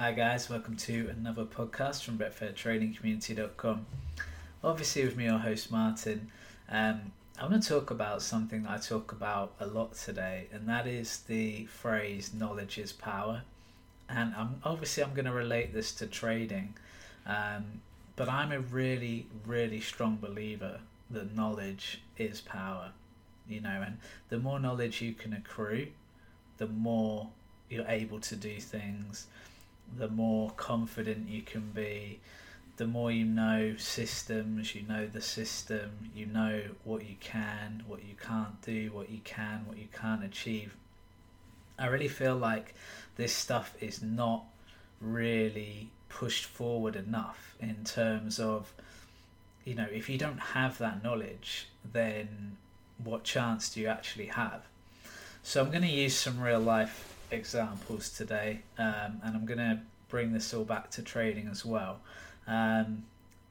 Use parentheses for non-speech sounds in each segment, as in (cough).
Hi, guys, welcome to another podcast from BetfairTradingCommunity.com. Obviously, with me, your host Martin. Um, I want to talk about something that I talk about a lot today, and that is the phrase "knowledge is power." And I'm obviously I'm going to relate this to trading, um, but I'm a really, really strong believer that knowledge is power. You know, and the more knowledge you can accrue, the more you're able to do things the more confident you can be, the more you know systems, you know the system, you know what you can, what you can't do, what you can, what you can't achieve. I really feel like this stuff is not really pushed forward enough in terms of, you know, if you don't have that knowledge, then what chance do you actually have? So I'm going to use some real life examples today, um, and I'm going to bring this all back to trading as well. Um,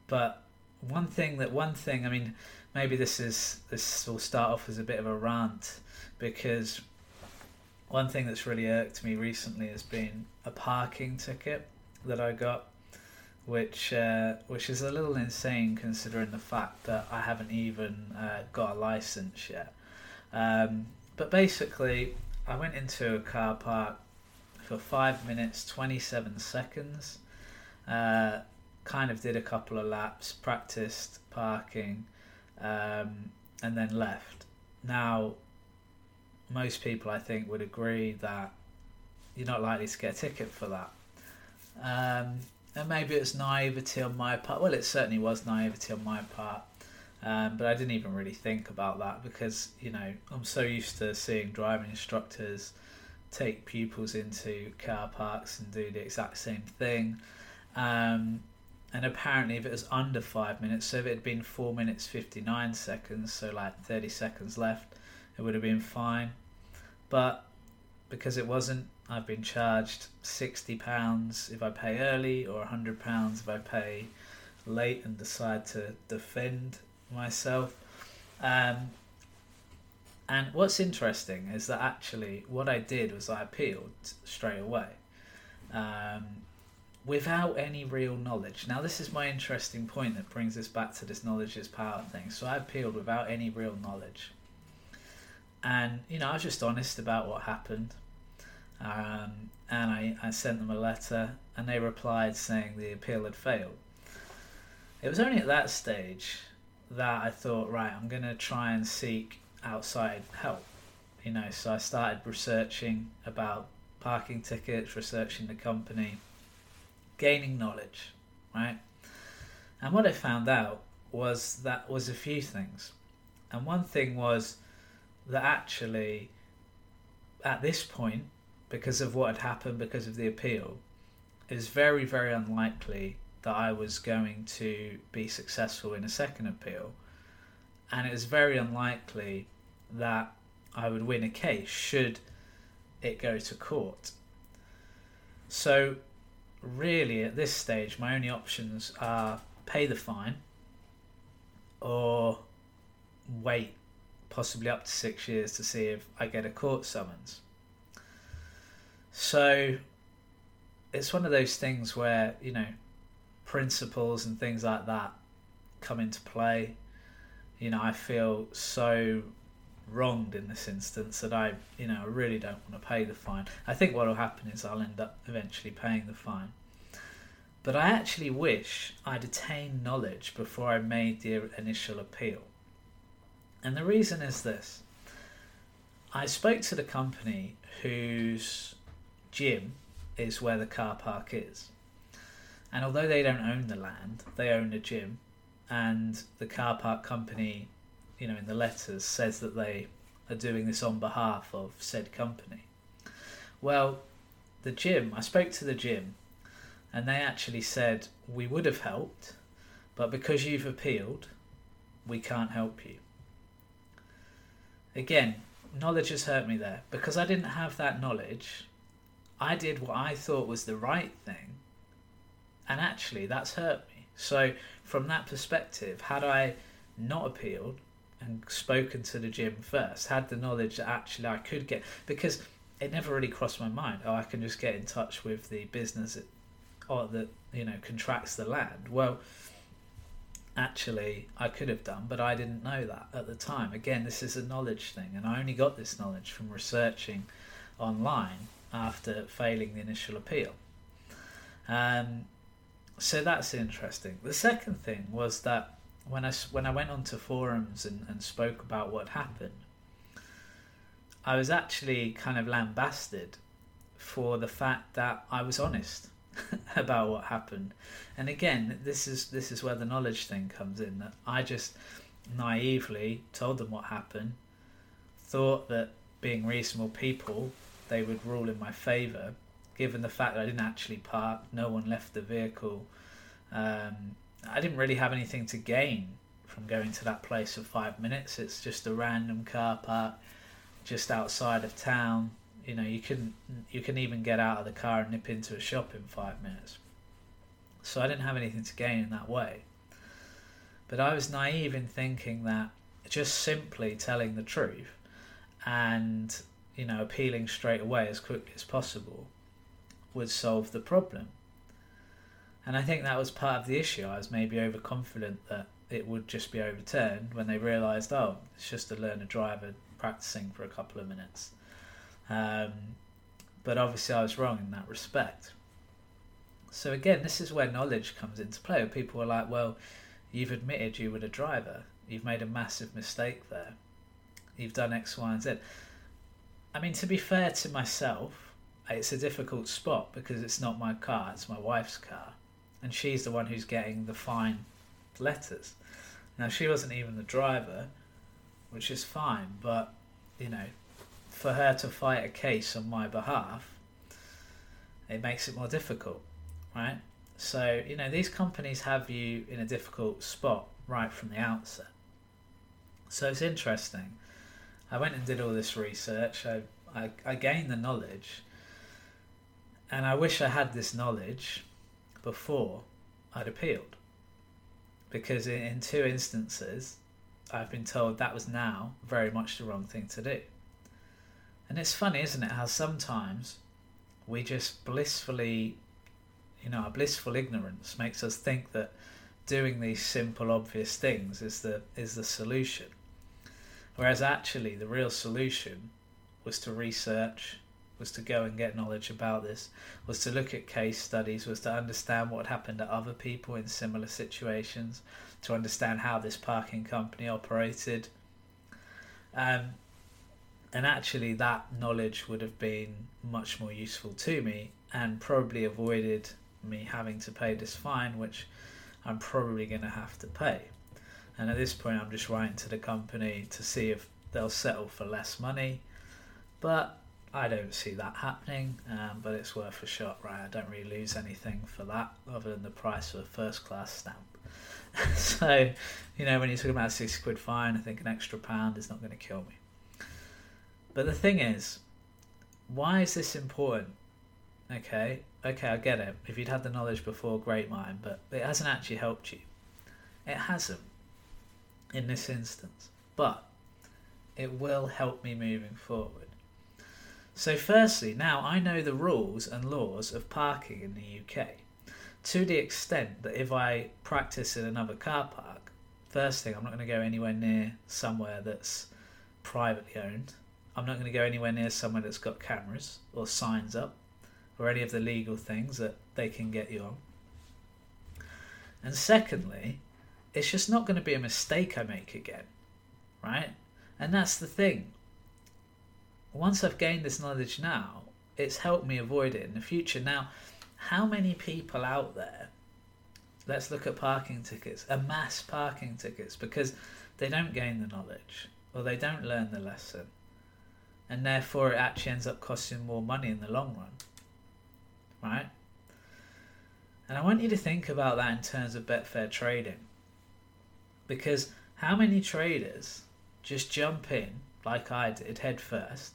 but one thing that one thing, I mean, maybe this is this will start off as a bit of a rant because one thing that's really irked me recently has been a parking ticket that I got, which uh, which is a little insane considering the fact that I haven't even uh, got a license yet. Um, but basically, I went into a car park for five minutes, 27 seconds. Uh, kind of did a couple of laps, practiced parking, um, and then left. Now, most people I think would agree that you're not likely to get a ticket for that. Um, and maybe it's naivety on my part. Well, it certainly was naivety on my part. Um, but I didn't even really think about that because, you know, I'm so used to seeing driving instructors take pupils into car parks and do the exact same thing. Um, and apparently, if it was under five minutes, so if it had been four minutes 59 seconds, so like 30 seconds left, it would have been fine. But because it wasn't, I've been charged £60 if I pay early or £100 if I pay late and decide to defend myself. Um, and what's interesting is that actually what I did was I appealed straight away um, without any real knowledge. Now, this is my interesting point that brings us back to this knowledge is power thing. So I appealed without any real knowledge. And, you know, I was just honest about what happened. Um, and I, I sent them a letter, and they replied saying the appeal had failed. It was only at that stage that I thought, right, I'm going to try and seek outside help. You know, so I started researching about parking tickets, researching the company, gaining knowledge, right? And what I found out was that was a few things. And one thing was that actually, at this point, because of what had happened, because of the appeal, it was very, very unlikely that I was going to be successful in a second appeal. And it was very unlikely that I would win a case should it go to court. So, really, at this stage, my only options are pay the fine or wait possibly up to six years to see if I get a court summons. So, it's one of those things where, you know, principles and things like that come into play. You know, I feel so wronged in this instance that I, you know, I really don't want to pay the fine. I think what will happen is I'll end up eventually paying the fine. But I actually wish I'd attained knowledge before I made the initial appeal. And the reason is this I spoke to the company whose gym is where the car park is. And although they don't own the land, they own the gym. And the car park company you know, in the letters says that they are doing this on behalf of said company. Well, the gym, I spoke to the gym, and they actually said, We would have helped, but because you've appealed, we can't help you. Again, knowledge has hurt me there. Because I didn't have that knowledge, I did what I thought was the right thing, and actually that's hurt me. So, from that perspective, had I not appealed, and spoken to the gym first, had the knowledge that actually I could get because it never really crossed my mind. Oh, I can just get in touch with the business or that you know contracts the land. Well, actually, I could have done, but I didn't know that at the time. Again, this is a knowledge thing, and I only got this knowledge from researching online after failing the initial appeal. Um, so that's interesting. The second thing was that when I when I went onto forums and, and spoke about what happened, I was actually kind of lambasted for the fact that I was honest (laughs) about what happened. And again, this is this is where the knowledge thing comes in. That I just naively told them what happened, thought that being reasonable people, they would rule in my favour, given the fact that I didn't actually park, no one left the vehicle. Um, I didn't really have anything to gain from going to that place for five minutes. It's just a random car park just outside of town. You know, you can you can even get out of the car and nip into a shop in five minutes. So I didn't have anything to gain in that way. But I was naive in thinking that just simply telling the truth and you know appealing straight away as quickly as possible would solve the problem. And I think that was part of the issue. I was maybe overconfident that it would just be overturned when they realised, oh, it's just a learner driver practicing for a couple of minutes. Um, but obviously, I was wrong in that respect. So again, this is where knowledge comes into play. People are like, well, you've admitted you were the driver. You've made a massive mistake there. You've done X, Y, and Z. I mean, to be fair to myself, it's a difficult spot because it's not my car, it's my wife's car. And she's the one who's getting the fine letters. Now, she wasn't even the driver, which is fine, but, you know, for her to fight a case on my behalf, it makes it more difficult, right? So, you know, these companies have you in a difficult spot right from the outset. So it's interesting. I went and did all this research. I, I, I gained the knowledge. And I wish I had this knowledge before I'd appealed. Because in, two instances, I've been told that was now very much the wrong thing to do. And it's funny, isn't it, how sometimes we just blissfully, you know, our blissful ignorance makes us think that doing these simple, obvious things is the is the solution. Whereas actually the real solution was to research, was to go and get knowledge about this, was to look at case studies, was to understand what happened to other people in similar situations, to understand how this parking company operated. Um, and actually, that knowledge would have been much more useful to me and probably avoided me having to pay this fine, which I'm probably going to have to pay. And at this point, I'm just writing to the company to see if they'll settle for less money. But I don't see that happening, um, but it's worth a shot, right? I don't really lose anything for that other than the price of a first class stamp. (laughs) so, you know, when you're talking about 60 quid fine, I think an extra pound is not going to kill me. But the thing is, why is this important? Okay, okay, I get it. If you'd had the knowledge before, great mind, but it hasn't actually helped you. It hasn't in this instance, but it will help me moving forward. So, firstly, now I know the rules and laws of parking in the UK to the extent that if I practice in another car park, first thing, I'm not going to go anywhere near somewhere that's privately owned. I'm not going to go anywhere near somewhere that's got cameras or signs up or any of the legal things that they can get you on. And secondly, it's just not going to be a mistake I make again, right? And that's the thing. Once I've gained this knowledge now, it's helped me avoid it in the future. Now, how many people out there let's look at parking tickets amass parking tickets because they don't gain the knowledge or they don't learn the lesson and therefore it actually ends up costing more money in the long run right and i want you to think about that in terms of betfair trading because how many traders just jump in like i did head first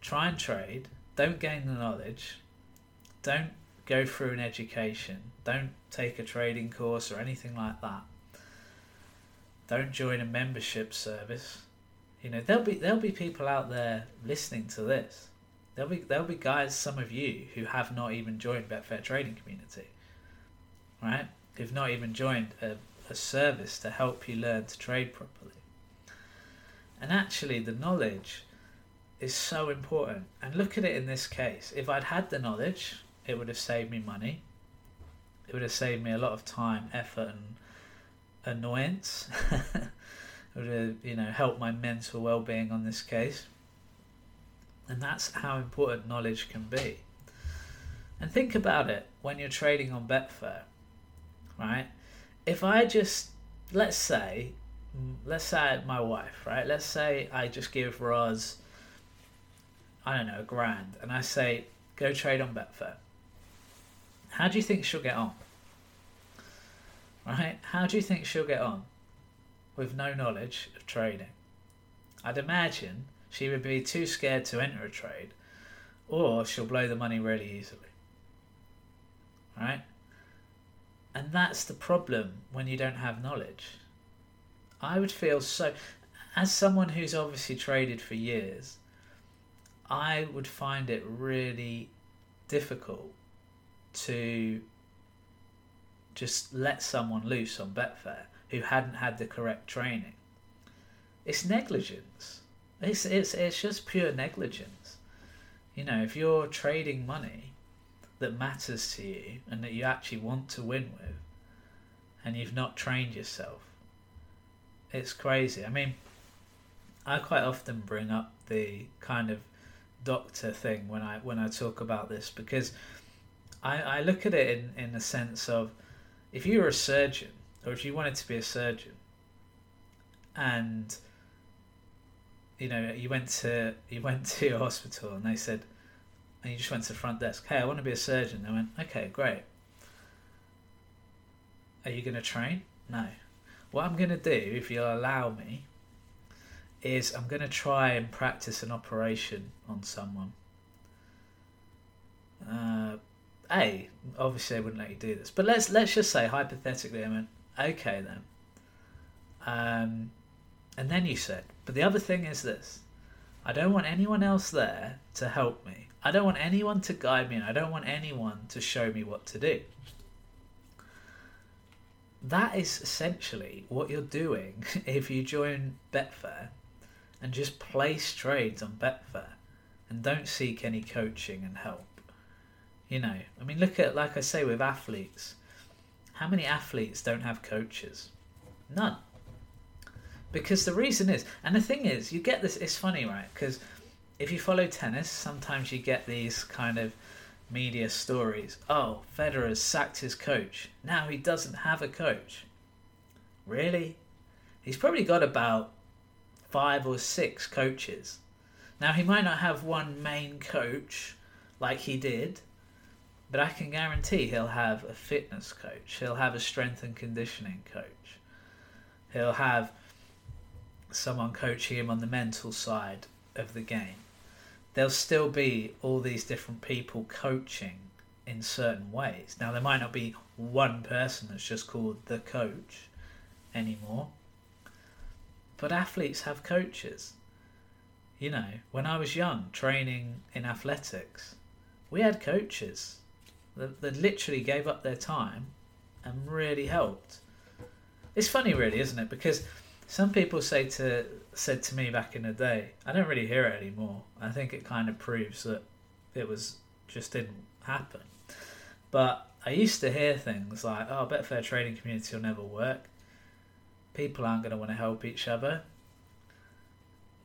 try and trade don't gain the knowledge don't go through an education. Don't take a trading course or anything like that. Don't join a membership service. You know, there'll be there'll be people out there listening to this There'll be there'll be guys, some of you, who have not even joined Betfair Trading Community, right? Who've not even joined a, a service to help you learn to trade properly. And actually, the knowledge is so important. And look at it in this case. If I'd had the knowledge, it would have saved me money. It would have saved me a lot of time, effort, and annoyance. (laughs) it would have, you know, helped my mental well-being on this case. And that's how important knowledge can be. And think about it when you're trading on Betfair, right? If I just, let's say, let's say my wife, right? Let's say I just give Roz, I don't know, a grand, and I say, go trade on Betfair. How do you think she'll get on? Right? How do you think she'll get on with no knowledge of trading? I'd imagine she would be too scared to enter a trade, or she'll blow the money really easily. Right? And that's the problem when you don't have knowledge. I would feel so, as someone who's obviously traded for years, I would find it really difficult to just let someone loose on Betfair who hadn't had the correct training. It's negligence. It's it's it's just pure negligence. You know, if you're trading money that matters to you and that you actually want to win with, and you've not trained yourself, it's crazy. I mean, I quite often bring up the kind of doctor thing when I when I talk about this because I, I look at it in, in the sense of if you were a surgeon or if you wanted to be a surgeon and you know you went to you (laughs) went to your hospital and they said and you just went to the front desk hey i want to be a surgeon. They went okay great. Are you going to train? No. What i'm going to do if you'll allow me is i'm going to try and practice an operation on someone uh, a obviously they wouldn't let you do this, but let's let's just say hypothetically, I went okay then. Um, and then you said, but the other thing is this: I don't want anyone else there to help me. I don't want anyone to guide me, and I don't want anyone to show me what to do. That is essentially what you're doing (laughs) if you join Betfair and just place trades on Betfair and don't seek any coaching and help. You know, I mean, look at, like I say, with athletes. How many athletes don't have coaches? None. Because the reason is, and the thing is, you get this, it's funny, right? Because if you follow tennis, sometimes you get these kind of media stories. Oh, Federer's sacked his coach. Now he doesn't have a coach. Really? He's probably got about five or six coaches. Now he might not have one main coach like he did, but I can guarantee he'll have a fitness coach, he'll have a strength and conditioning coach, he'll have someone coaching him on the mental side of the game. There'll still be all these different people coaching in certain ways. Now, there might not be one person that's just called the coach anymore, but athletes have coaches. You know, when I was young, training in athletics, we had coaches that, that literally gave up their time and really helped. It's funny, really, isn't it? Because some people say to said to me back in the day, I don't really hear it anymore. I think it kind of proves that it was just didn't happen. But I used to hear things like, "Oh, Betfair trading community will never work. People aren't going to want to help each other.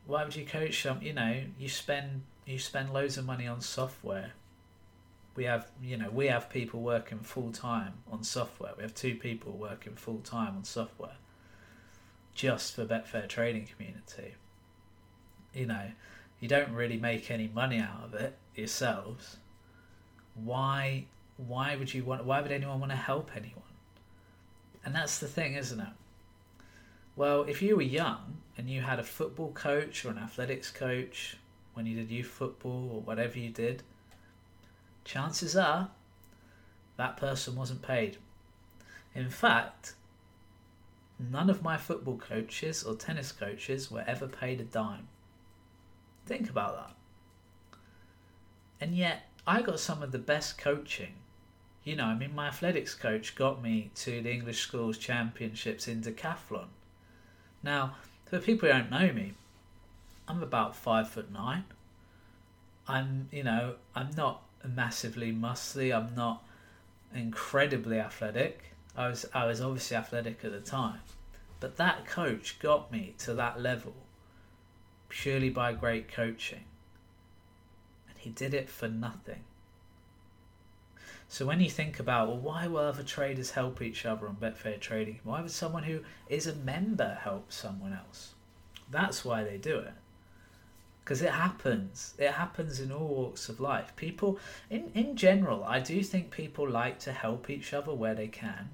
Why would you coach them? You know, you spend you spend loads of money on software we have you know we have people working full time on software. We have two people working full time on software just for Betfair trading community. You know, you don't really make any money out of it yourselves. Why why would you want why would anyone want to help anyone? And that's the thing, isn't it? Well, if you were young and you had a football coach or an athletics coach when you did youth football or whatever you did, chances are that person wasn't paid. In fact, none of my football coaches or tennis coaches were ever paid a dime. Think about that. And yet, I got some of the best coaching. You know, I mean, my athletics coach got me to the English Schools Championships in decathlon. Now, for people who don't know me, I'm about five foot nine. I'm, you know, I'm not massively muscly. I'm not incredibly athletic. I was, I was obviously athletic at the time, but that coach got me to that level purely by great coaching. And he did it for nothing. So when you think about, well, why will other traders help each other on Betfair Trading? Why would someone who is a member help someone else? That's why they do it. Because it happens. It happens in all walks of life. People, in, in general, I do think people like to help each other where they can.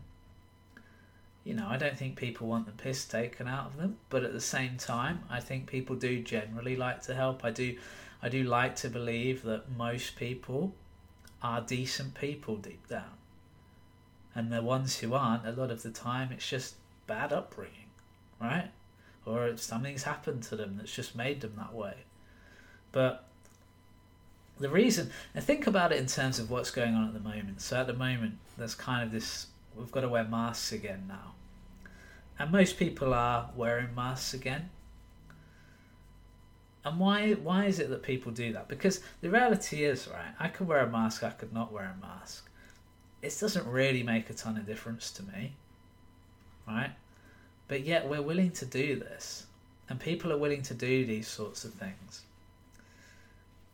You know, I don't think people want the piss taken out of them, but at the same time, I think people do generally like to help. I do, I do like to believe that most people are decent people deep down. And the ones who aren't, a lot of the time, it's just bad upbringing, right? Or something's happened to them that's just made them that way. But the reason, and think about it in terms of what's going on at the moment. So at the moment, there's kind of this we've got to wear masks again now. And most people are wearing masks again. And why why is it that people do that? Because the reality is, right, I could wear a mask, I could not wear a mask. It doesn't really make a ton of difference to me. Right? But yet we're willing to do this. And people are willing to do these sorts of things.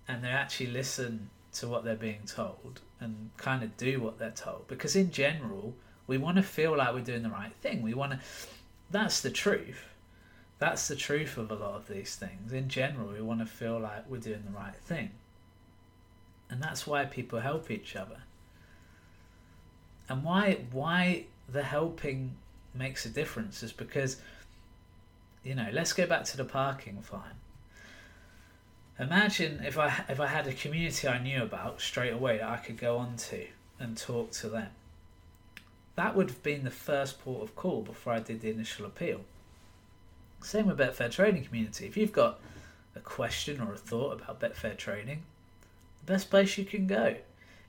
And they actually listen to what they're being told and kind of do what they're told. Because in general, we want to feel like we're doing the right thing. We want to. That's the truth. That's the truth of a lot of these things. In general, we want to feel like we're doing the right thing. And that's why people help each other. And why why the helping makes a difference is because you know, let's go back to the parking fine. Imagine if I if I had a community I knew about straight away that I could go on to and talk to them that would have been the first port of call before I did the initial appeal. Same with Betfair Trading Community. If you've got a question or a thought about Betfair Trading, the best place you can go.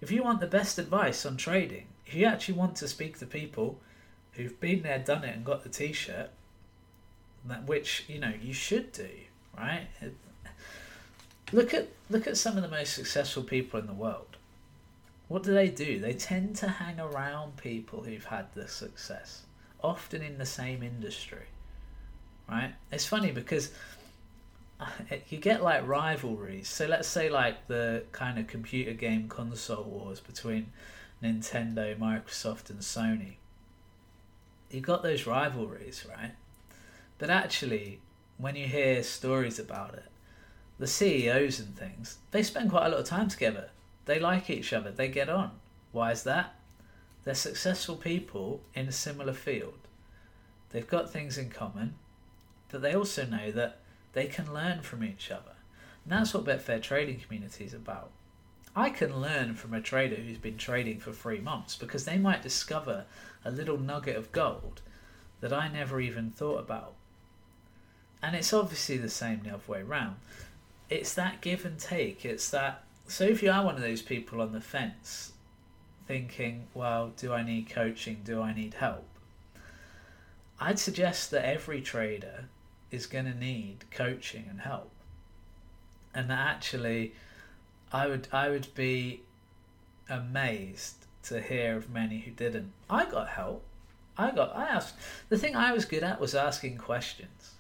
If you want the best advice on trading, if you actually want to speak to people who've been there, done it, and got the T-shirt, that which you know you should do, right? Look at look at some of the most successful people in the world. What do they do? They tend to hang around people who've had the success, often in the same industry. Right? It's funny because uh, you get like rivalries. So let's say like the kind of computer game console wars between Nintendo, Microsoft, and Sony. You've got those rivalries, right? But actually, when you hear stories about it, the CEOs and things, they spend quite a lot of time together. They like each other, they get on. Why is that? They're successful people in a similar field. They've got things in common, but they also know that they can learn from each other. And that's what Betfair Trading Community is about. I can learn from a trader who's been trading for three months because they might discover a little nugget of gold that I never even thought about. And it's obviously the same the other way around. It's that give and take. It's that so if you are one of those people on the fence, thinking, well, do I need coaching? Do I need help? I'd suggest that every trader is going to need coaching and help. And that actually, I would I would be amazed to hear of many who didn't. I got help. I got I asked. The thing I was good at was asking questions.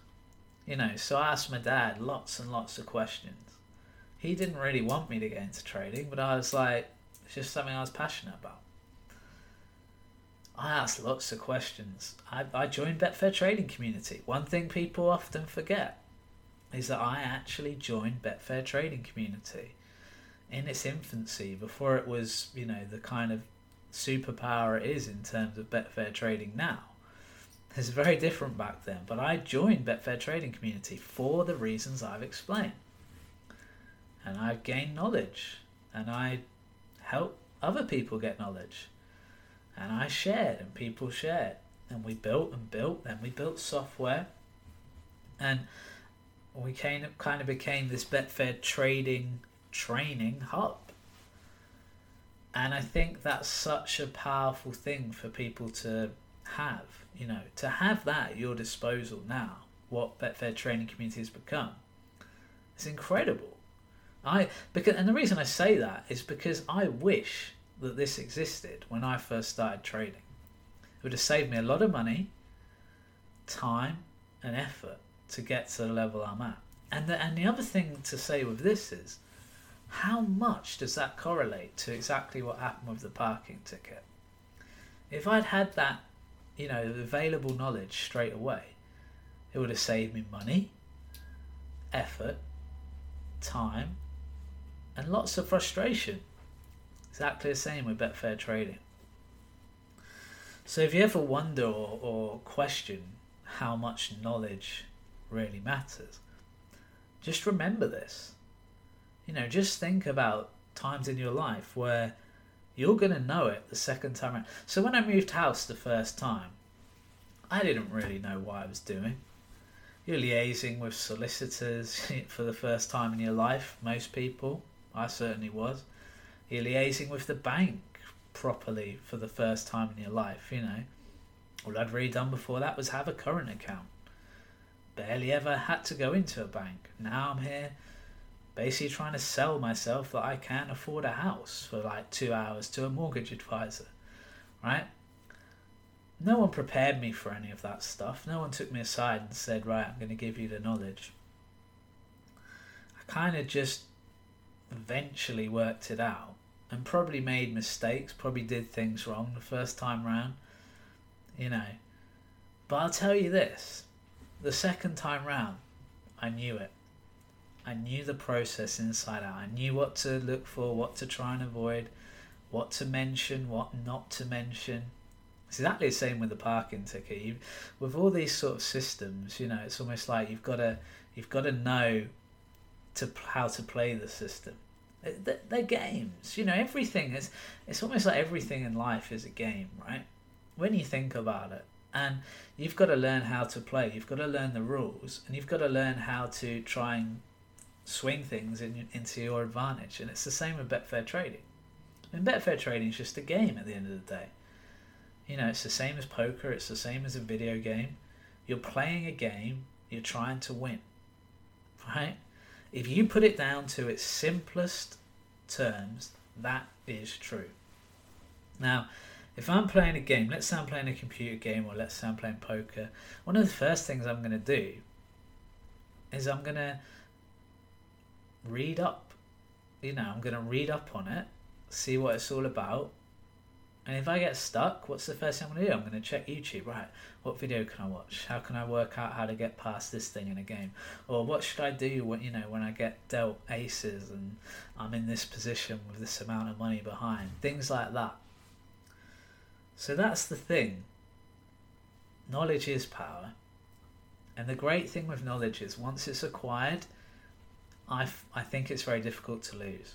You know, so I asked my dad lots and lots of questions he didn't really want me to get into trading, but I was like, it's just something I was passionate about. I asked lots of questions. I, I joined Betfair Trading Community. One thing people often forget is that I actually joined Betfair Trading Community in its infancy before it was, you know, the kind of superpower it is in terms of Betfair trading now. It's very different back then, but I joined Betfair Trading Community for the reasons I've explained and I've gained knowledge and I help other people get knowledge and I shared and people shared and we built and built and we built software and we kind of, kind of became this Betfair trading training hub And I think that's such a powerful thing for people to have, you know, to have that at your disposal now, what Betfair training community has become. It's incredible. I because and the reason I say that is because I wish that this existed when I first started trading. It would have saved me a lot of money, time, and effort to get to the level I'm at. And the, and the other thing to say with this is, how much does that correlate to exactly what happened with the parking ticket? If I'd had that, you know, available knowledge straight away, it would have saved me money, effort, time, and lots of frustration. Exactly the same with Betfair trading. So if you ever wonder or, or question how much knowledge really matters, just remember this. You know, just think about times in your life where you're going to know it the second time around. So when I moved house the first time, I didn't really know what I was doing. You're liaising with solicitors (laughs) for the first time in your life, most people. I certainly was. You're liaising with the bank properly for the first time in your life, you know. All I'd really done before that was have a current account barely ever had to go into a bank. Now I'm here basically trying to sell myself that I can't afford a house for like two hours to a mortgage advisor, right? No one prepared me for any of that stuff. No one took me aside and said, right, I'm going to give you the knowledge. I kind of just eventually worked it out and probably made mistakes, probably did things wrong the first time round, you know. But I'll tell you this the second time round, I knew it. I knew the process inside out. I knew what to look for, what to try and avoid, what to mention, what not to mention. It's exactly the same with the parking ticket. You, with all these sort of systems, you know, it's almost like you've got to you've got to know to how to play the system. They're, games, you know. Everything is. It's almost like everything in life is a game, right? When you think about it, and you've got to learn how to play. You've got to learn the rules, and you've got to learn how to try and swing things in, into your advantage. And it's the same with Betfair trading. And Betfair trading is just a game at the end of the day. You know, it's the same as poker. It's the same as a video game. You're playing a game. You're trying to win, right? If you put it down to its simplest terms, that is true. Now, if I'm playing a game, let's say I'm playing a computer game or let's say I'm playing poker, one of the first things I'm going to do is I'm going to read up. You know, I'm going to read up on it, see what it's all about. And if I get stuck, what's the first thing I'm going to do? I'm going to check YouTube. Right, what video can I watch? How can I work out how to get past this thing in a game? Or what should I do when you know when I get dealt aces and I'm in this position with this amount of money behind? Things like that. So that's the thing. Knowledge is power. And the great thing with knowledge is once it's acquired, I, f- I think it's very difficult to lose.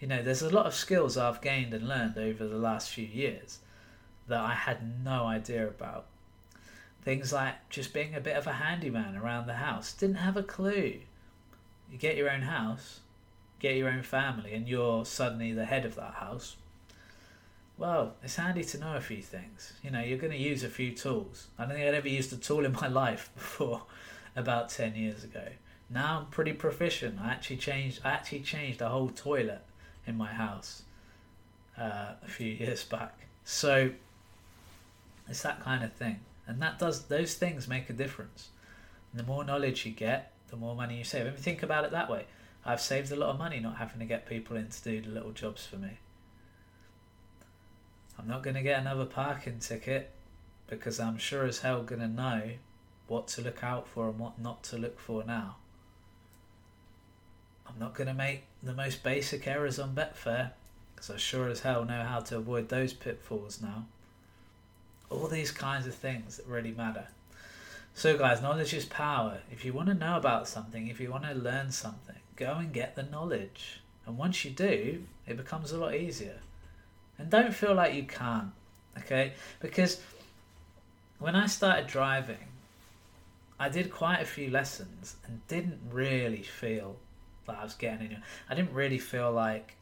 You know, there's a lot of skills I've gained and learned over the last few years that I had no idea about. Things like just being a bit of a handyman around the house. Didn't have a clue. You get your own house, get your own family, and you're suddenly the head of that house. Well, it's handy to know a few things. You know, you're going to use a few tools. I don't think I'd ever used a tool in (laughs) my life before about 10 years ago. Now I'm pretty proficient. I actually changed I actually changed a whole toilet in my house uh, a few years back. So it's that kind of thing. And that does those things make a difference. And the more knowledge you get, the more money you save. If you think about it that way, I've saved a lot of money not having to get people in to do the little jobs for me. I'm not going to get another parking ticket because I'm sure as hell going to know what to look out for and what not to look for now. I'm not going to make the most basic errors on Betfair because I sure as hell know how to avoid those pitfalls now. All these kinds of things that really matter. So, guys, knowledge is power. If you want to know about something, if you want to learn something, go and get the knowledge. And once you do, it becomes a lot easier. And don't feel like you can't, okay? Because when I started driving, I did quite a few lessons and didn't really feel that I was getting anywhere. I didn't really feel like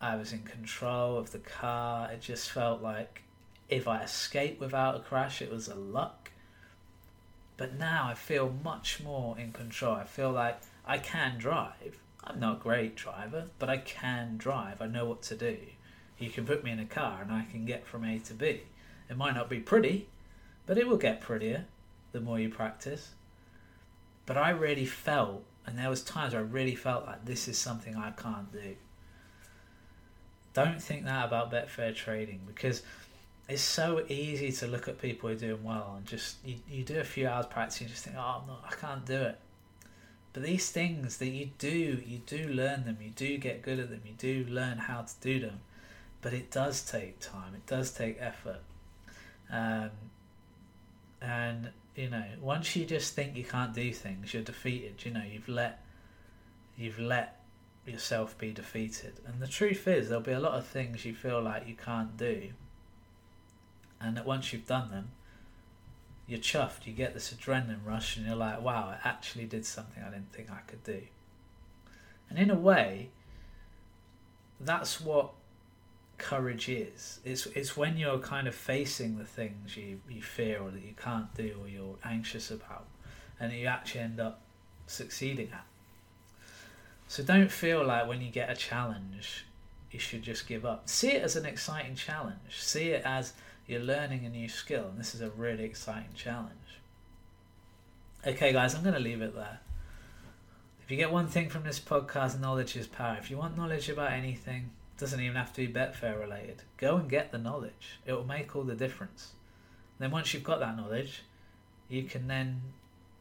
I was in control of the car. It just felt like if I escaped without a crash, it was a luck. But now I feel much more in control. I feel like I can drive. I'm not a great driver, but I can drive. I know what to do. You can put me in a car and I can get from A to B. It might not be pretty, but it will get prettier the more you practice. But I really felt, and there was times I really felt like this is something I can't do. Don't think that about Betfair trading because it's so easy to look at people who are doing well and just you, you do a few hours practicing and just think, oh I can't do it. But these things that you do, you do learn them, you do get good at them, you do learn how to do them. But it does take time, it does take effort. Um, and, you know, once you just think you can't do things, you're defeated. You know, you've let you've let yourself be defeated. And the truth is there'll be a lot of things you feel like you can't do. And that once you've done them, you're chuffed, you get this adrenaline rush, and you're like, wow, I actually did something I didn't think I could do. And in a way, that's what courage is. It's, it's when you're kind of facing the things you, you fear or that you can't do or you're anxious about, and you actually end up succeeding at. So don't feel like when you get a challenge, you should just give up. See it as an exciting challenge. See it as you're learning a new skill, and this is a really exciting challenge. Okay, guys, I'm going to leave it there. If you get one thing from this podcast, knowledge is power. If you want knowledge about anything, doesn't even have to be Betfair related. Go and get the knowledge. It will make all the difference. Then once you've got that knowledge, you can then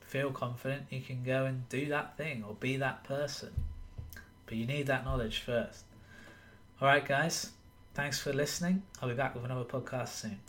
feel confident. You can go and do that thing or be that person. But you need that knowledge first. All right, guys. Thanks for listening. I'll be back with another podcast soon.